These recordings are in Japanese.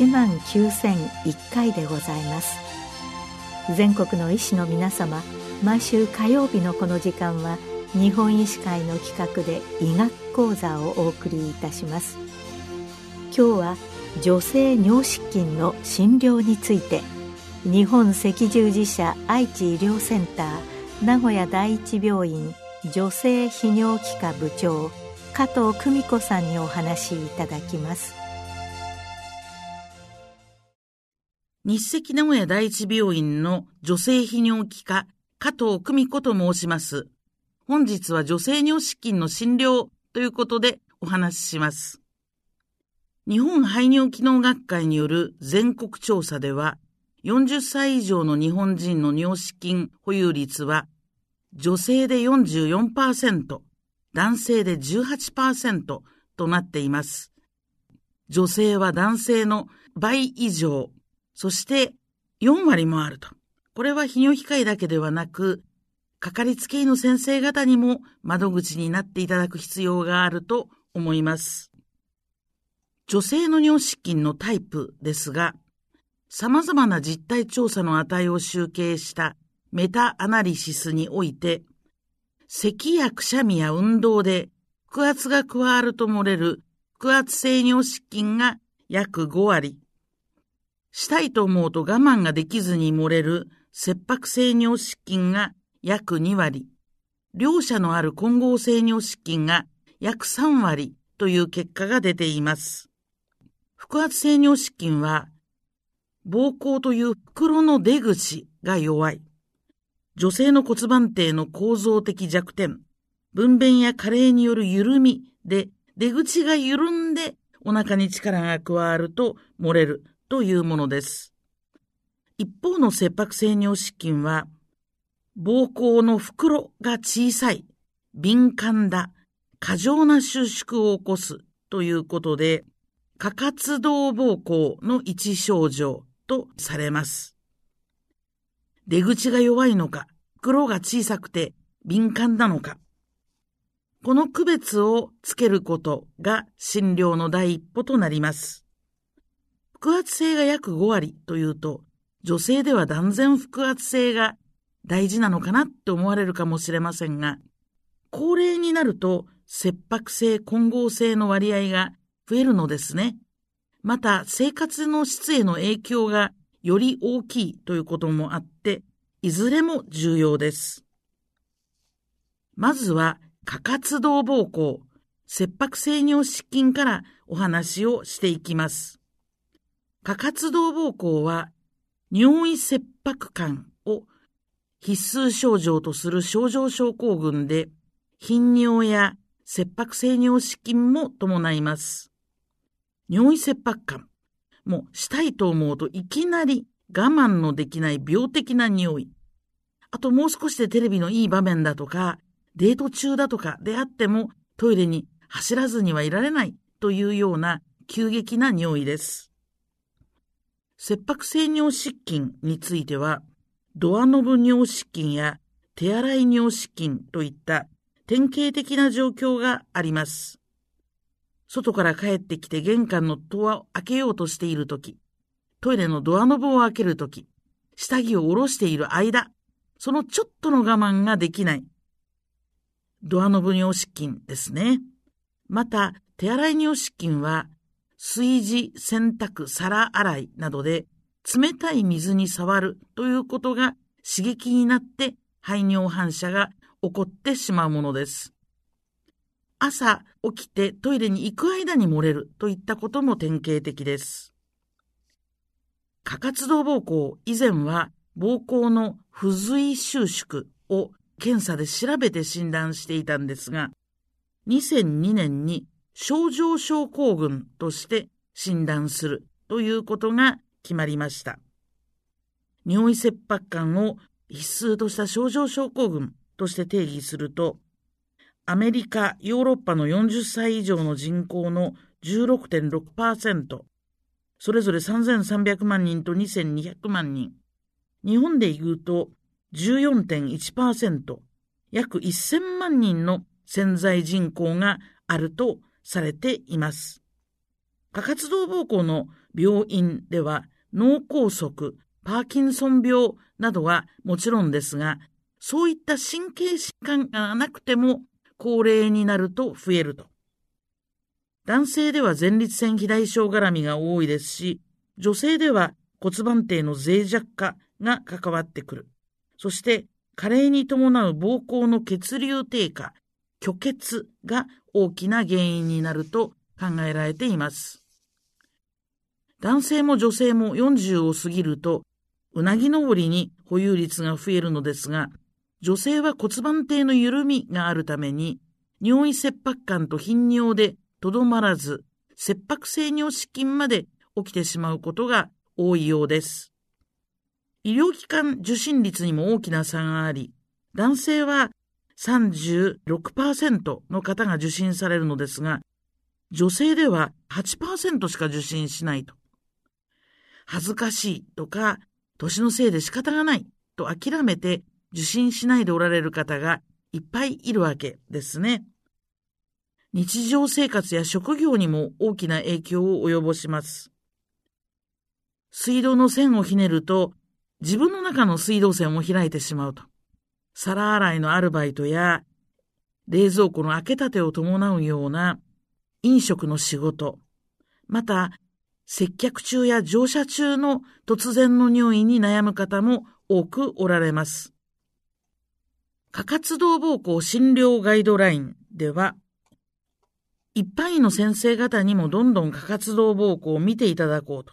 1万9001回でございます。全国の医師の皆様毎週火曜日のこの時間は日本医師会の企画で医学講座をお送りいたします。今日は女性尿失禁の診療について日本赤十字社愛知医療センター名古屋第一病院女性泌尿器科部長加藤久美子さんにお話しいただきます。日赤名古屋第一病院の女性泌尿器科加藤久美子と申します。本日は女性尿失禁の診療ということでお話しします。日本排尿機能学会による全国調査では、40歳以上の日本人の尿失禁保有率は、女性で44%、男性で18%となっています。女性は男性の倍以上、そして4割もあると。これは泌尿器科医だけではなく、かかりつけ医の先生方にも窓口になっていただく必要があると思います。女性の尿失禁のタイプですが、様々な実態調査の値を集計したメタアナリシスにおいて、咳やくしゃみや運動で腹圧が加わると漏れる腹圧性尿失禁が約5割、したいと思うと我慢ができずに漏れる切迫性尿失禁が約2割、両者のある混合性尿失禁が約3割という結果が出ています。腹圧性尿失禁は、膀胱という袋の出口が弱い。女性の骨盤底の構造的弱点、分娩や加齢による緩みで出口が緩んでお腹に力が加わると漏れるというものです。一方の切迫性尿失禁は、膀胱の袋が小さい、敏感だ、過剰な収縮を起こすということで、過活動膀胱の一症状とされます。出口が弱いのか、袋が小さくて敏感なのか、この区別をつけることが診療の第一歩となります。腹圧性が約5割というと、女性では断然腹圧性が大事なのかなって思われるかもしれませんが、高齢になると切迫性混合性の割合が増えるのですね。また生活の質への影響がより大きいということもあって、いずれも重要です。まずは、過活動膀胱、切迫性尿失禁からお話をしていきます。過活動膀胱は、尿意切迫感を必須症状とする症状症候群で、頻尿や切迫性尿失禁も伴います。尿意切迫感。もうしたいと思うといきなり我慢のできない病的な匂い。あともう少しでテレビのいい場面だとか、デート中だとかであってもトイレに走らずにはいられないというような急激な匂いです。切迫性尿失禁については、ドアノブ尿失禁や手洗い尿失禁といった典型的な状況があります。外から帰ってきて玄関の戸を開けようとしているとき、トイレのドアノブを開けるとき、下着を下ろしている間、そのちょっとの我慢ができない。ドアノブ尿失禁ですね。また、手洗い尿失禁は、炊事、洗濯、皿洗いなどで冷たい水に触るということが刺激になって排尿反射が起こってしまうものです。朝起きてトイレに行く間に漏れるといったことも典型的です。過活動膀胱以前は膀胱の不随収縮を検査で調べて診断していたんですが、2002年に症状症候群として診断するということが決まりました。尿意切迫感を必須とした症状症候群として定義すると、アメリカ、ヨーロッパの40歳以上の人口の16.6%、それぞれ3300万人と2200万人、日本で言うと14.1%、約1000万人の潜在人口があるとされています。過活動膀胱の病院では脳梗塞、パーキンソン病などはもちろんですが、そういった神経疾患がなくても高齢になると増えると。男性では前立腺肥大症絡みが多いですし、女性では骨盤底の脆弱化が関わってくる。そして、加齢に伴う膀胱の血流低下、虚血が大きな原因になると考えられています。男性も女性も40を過ぎると、うなぎ登りに保有率が増えるのですが、女性は骨盤底の緩みがあるために、尿意切迫感と頻尿でとどまらず、切迫性尿失禁まで起きてしまうことが多いようです。医療機関受診率にも大きな差があり、男性は36%の方が受診されるのですが、女性では8%しか受診しないと。恥ずかしいとか、年のせいで仕方がないと諦めて受診しないでおられる方がいっぱいいるわけですね。日常生活や職業にも大きな影響を及ぼします。水道の線をひねると、自分の中の水道線を開いてしまうと。皿洗いのアルバイトや、冷蔵庫の開けたてを伴うような飲食の仕事、また、接客中や乗車中の突然の尿意に悩む方も多くおられます。過活動膀胱診療ガイドラインでは、一般医の先生方にもどんどん過活動膀胱を見ていただこうと。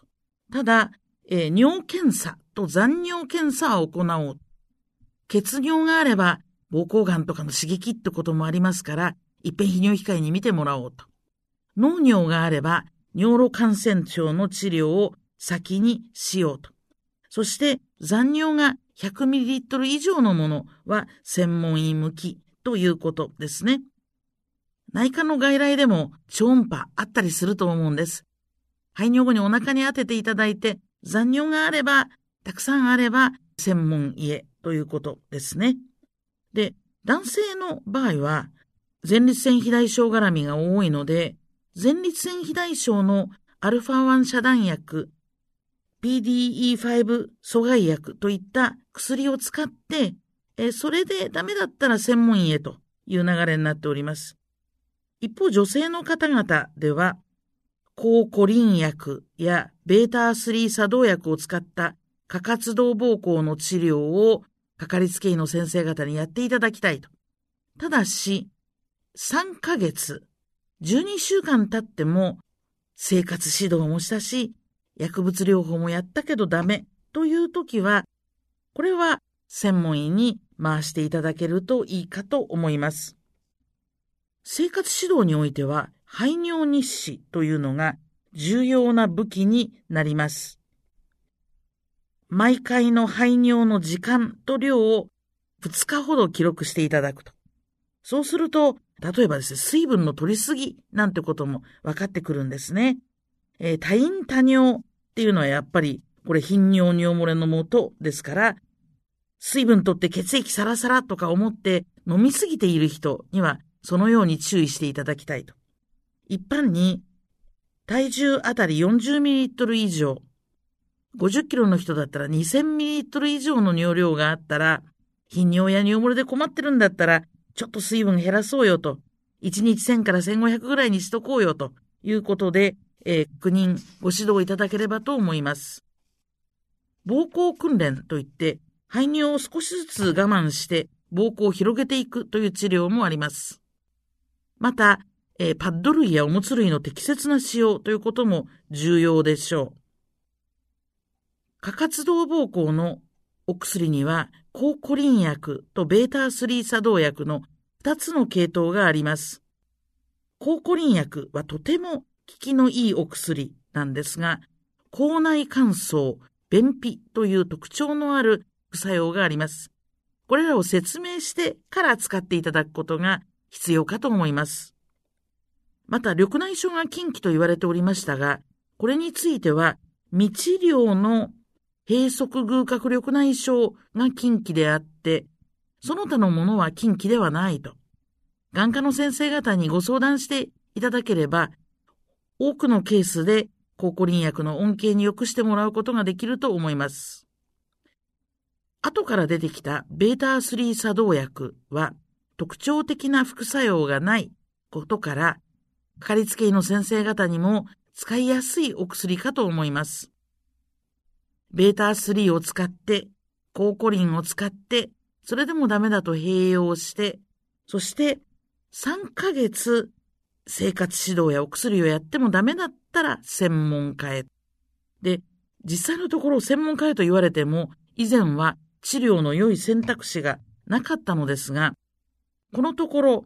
ただ、えー、尿検査と残尿検査を行おう。血尿があれば、膀胱がんとかの刺激ってこともありますから、一遍泌尿機会に見てもらおうと。脳尿があれば、尿路感染症の治療を先にしようと。そして残尿が 100ml 以上のものは専門医向きということですね。内科の外来でも超音波あったりすると思うんです。排尿後にお腹に当てていただいて、残尿があれば、たくさんあれば、専門医へということですね。で、男性の場合は、前立腺肥大症絡みが多いので、前立腺肥大症のアルファ1遮断薬、PDE5 阻害薬といった薬を使って、えそれでダメだったら専門医へという流れになっております。一方、女性の方々では、抗コリン薬や β3 作動薬を使った過活動膀胱の治療をかかりつけ医の先生方にやっていただきたいと。ただし、3ヶ月、12週間経っても生活指導もしたし、薬物療法もやったけどダメという時は、これは専門医に回していただけるといいかと思います。生活指導においては、排尿日誌というのが重要な武器になります。毎回の排尿の時間と量を2日ほど記録していただくと。そうすると、例えばですね、水分の取りすぎなんてことも分かってくるんですね。えー、多飲多尿っていうのはやっぱり、これ頻尿尿漏れのもとですから、水分取って血液サラサラとか思って飲みすぎている人にはそのように注意していただきたいと。一般に、体重あたり 40ml 以上、50キロの人だったら 2000ml 以上の尿量があったら、頻尿や尿漏れで困ってるんだったら、ちょっと水分減らそうよと、1日1000から1500ぐらいにしとこうよということで、えー、確認、ご指導いただければと思います。膀胱訓練といって、排尿を少しずつ我慢して膀胱を広げていくという治療もあります。また、えー、パッド類やおむつ類の適切な使用ということも重要でしょう。過活動膀胱のお薬には、抗コリン薬と β3 作動薬の2つの系統があります。抗コリン薬はとても効きのいいお薬なんですが、口内乾燥、便秘という特徴のある副作用があります。これらを説明してから使っていただくことが必要かと思います。また、緑内障が禁忌と言われておりましたが、これについては、未治療の閉塞偶角緑内障が禁忌であって、その他のものは禁忌ではないと。眼科の先生方にご相談していただければ、多くのケースで抗コリン薬の恩恵に良くしてもらうことができると思います。後から出てきた β3 作動薬は特徴的な副作用がないことから、かかりつけ医の先生方にも使いやすいお薬かと思います。Β3 を使って、抗コリンを使って、それでもダメだと併用して、そして3ヶ月生活指導やお薬をやってもダメだったら専門家へ。で、実際のところ専門家へと言われても、以前は治療の良い選択肢がなかったのですが、このところ、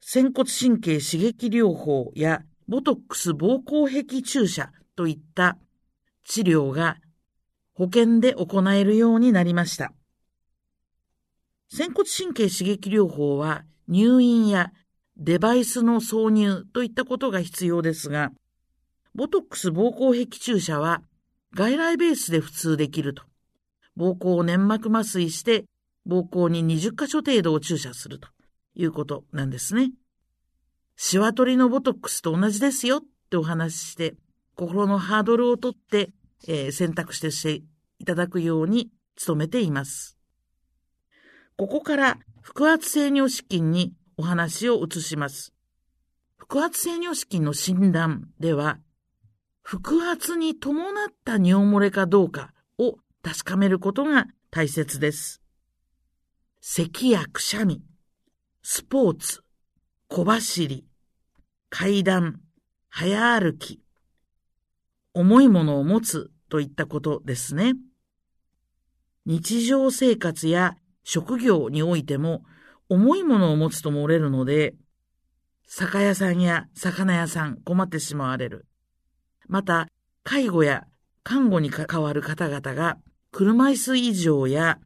仙骨神経刺激療法やボトックス膀胱壁注射といった治療が保険で行えるようになりました。仙骨神経刺激療法は入院やデバイスの挿入といったことが必要ですが、ボトックス膀胱壁注射は外来ベースで普通できると。膀胱を粘膜麻酔して膀胱に20箇所程度を注射するということなんですね。シワ取りのボトックスと同じですよってお話しして、心のハードルを取って、えー、選択してしていただくように努めています。ここから腹圧性尿失禁にお話を移します。腹圧性尿失禁の診断では、腹圧に伴った尿漏れかどうかを確かめることが大切です。咳やくしゃみ、スポーツ、小走り、階段、早歩き、重いものを持つといったことですね。日常生活や職業においても重いものを持つと漏れるので、酒屋さんや魚屋さん困ってしまわれる。また、介護や看護に関わる方々が、車椅子異常や、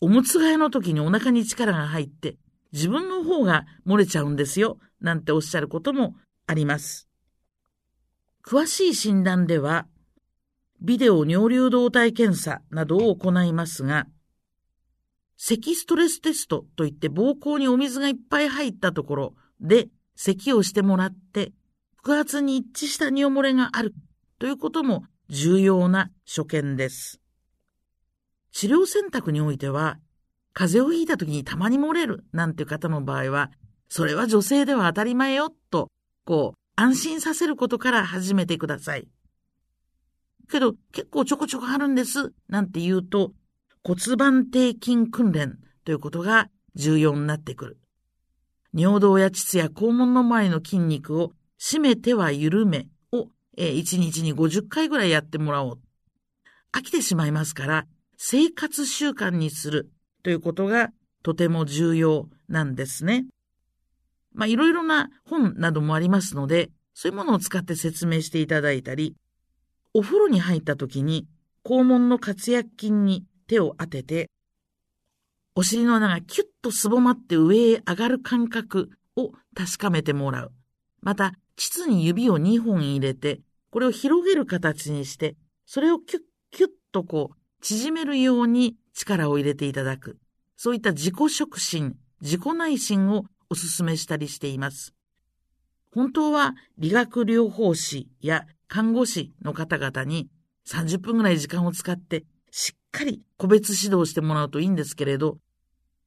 おむつ替えの時にお腹に力が入って、自分の方が漏れちゃうんですよ、なんておっしゃることもあります。詳しい診断では、ビデオ尿流動体検査などを行いますが、咳ストレステストといって膀胱にお水がいっぱい入ったところで咳をしてもらって、腹圧に一致した尿漏れがあるということも重要な所見です。治療選択においては、風邪をひいた時にたまに漏れるなんていう方の場合は、それは女性では当たり前よと、こう、安心させることから始めてください。けど、結構ちょこちょこあるんです、なんて言うと、骨盤底筋訓練ということが重要になってくる。尿道や膣や肛門の前の筋肉を締めては緩めを、え、1日に50回ぐらいやってもらおう。飽きてしまいますから、生活習慣にするということがとても重要なんですね。まあ、いろいろな本などもありますので、そういうものを使って説明していただいたり、お風呂に入った時に肛門の活躍筋に手を当てて、お尻の穴がキュッとすぼまって上へ上がる感覚を確かめてもらう。また、膣に指を2本入れて、これを広げる形にして、それをキュッキュッとこう、縮めるように力を入れていただく。そういった自己触診、自己内診をお勧めしたりしています。本当は理学療法士や看護師の方々に30分ぐらい時間を使ってしっかり個別指導してもらうといいんですけれど、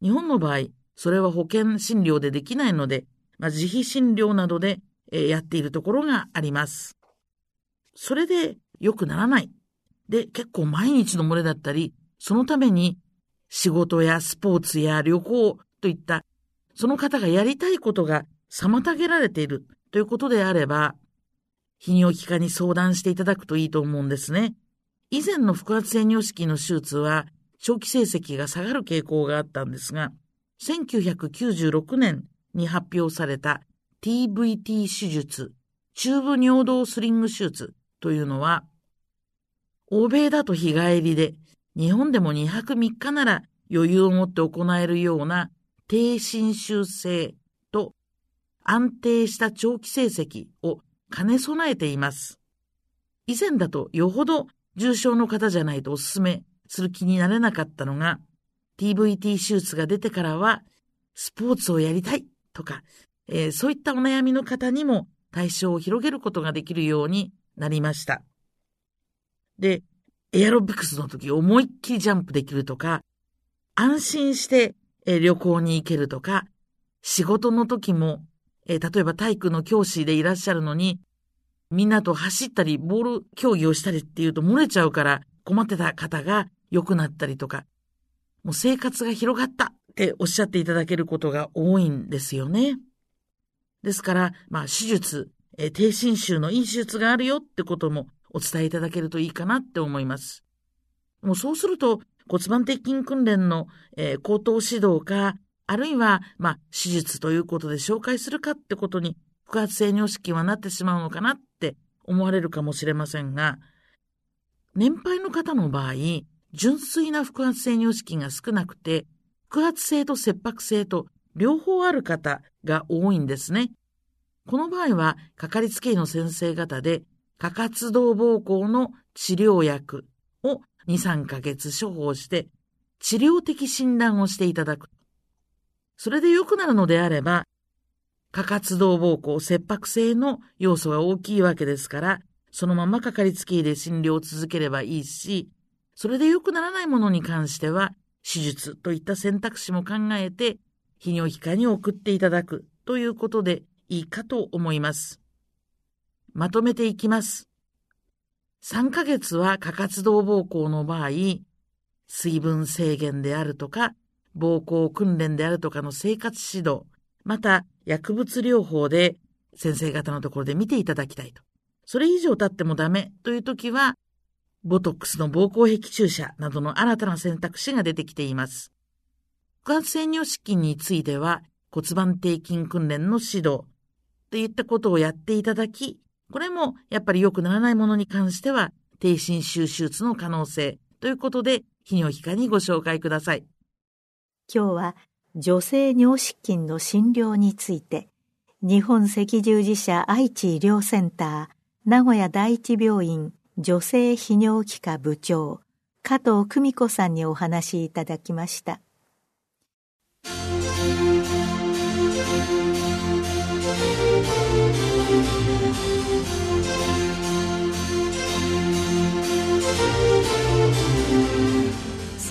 日本の場合、それは保険診療でできないので、まあ、自費診療などで、やっているところがあります。それで良くならない。で、結構毎日の漏れだったり、そのために仕事やスポーツや旅行といった、その方がやりたいことが妨げられているということであれば、泌尿器科に相談していただくといいと思うんですね。以前の腹圧性尿式の手術は長期成績が下がる傾向があったんですが、1996年に発表された TVT 手術、チューブ尿道スリング手術というのは、欧米だと日帰りで、日本でも2泊3日なら余裕を持って行えるような低侵襲性安定した長期成績を兼ね備えています。以前だとよほど重症の方じゃないとお勧めする気になれなかったのが、TVT 手術が出てからは、スポーツをやりたいとか、えー、そういったお悩みの方にも対象を広げることができるようになりました。で、エアロビクスの時思いっきりジャンプできるとか、安心して旅行に行けるとか、仕事の時も、え例えば体育の教師でいらっしゃるのに、みんなと走ったり、ボール競技をしたりっていうと漏れちゃうから困ってた方が良くなったりとか、もう生活が広がったっておっしゃっていただけることが多いんですよね。ですから、まあ手術、え低侵襲のいい手術があるよってこともお伝えいただけるといいかなって思います。もうそうすると骨盤鉄筋訓練の、えー、口頭指導か、あるいは、まあ、手術ということで紹介するかってことに、腹圧性尿失禁はなってしまうのかなって思われるかもしれませんが、年配の方の場合、純粋な腹圧性尿失禁が少なくて、腹圧性と切迫性と両方ある方が多いんですね。この場合は、かかりつけ医の先生方で、過活動膀胱の治療薬を2、3ヶ月処方して、治療的診断をしていただく。それで良くなるのであれば、過活動膀胱切迫性の要素が大きいわけですから、そのままかかりつけ医で診療を続ければいいし、それで良くならないものに関しては、手術といった選択肢も考えて、泌尿器科に送っていただくということでいいかと思います。まとめていきます。3ヶ月は過活動膀胱の場合、水分制限であるとか、膀胱訓練であるとかの生活指導、また薬物療法で先生方のところで見ていただきたいと。それ以上経ってもダメという時は、ボトックスの膀胱壁注射などの新たな選択肢が出てきています。腹圧性尿失禁については骨盤底筋訓練の指導といったことをやっていただき、これもやっぱり良くならないものに関しては低侵襲手術の可能性ということで泌尿器科にご紹介ください。今日は女性尿失禁の診療について日本赤十字社愛知医療センター名古屋第一病院女性泌尿器科部長加藤久美子さんにお話しいただきました。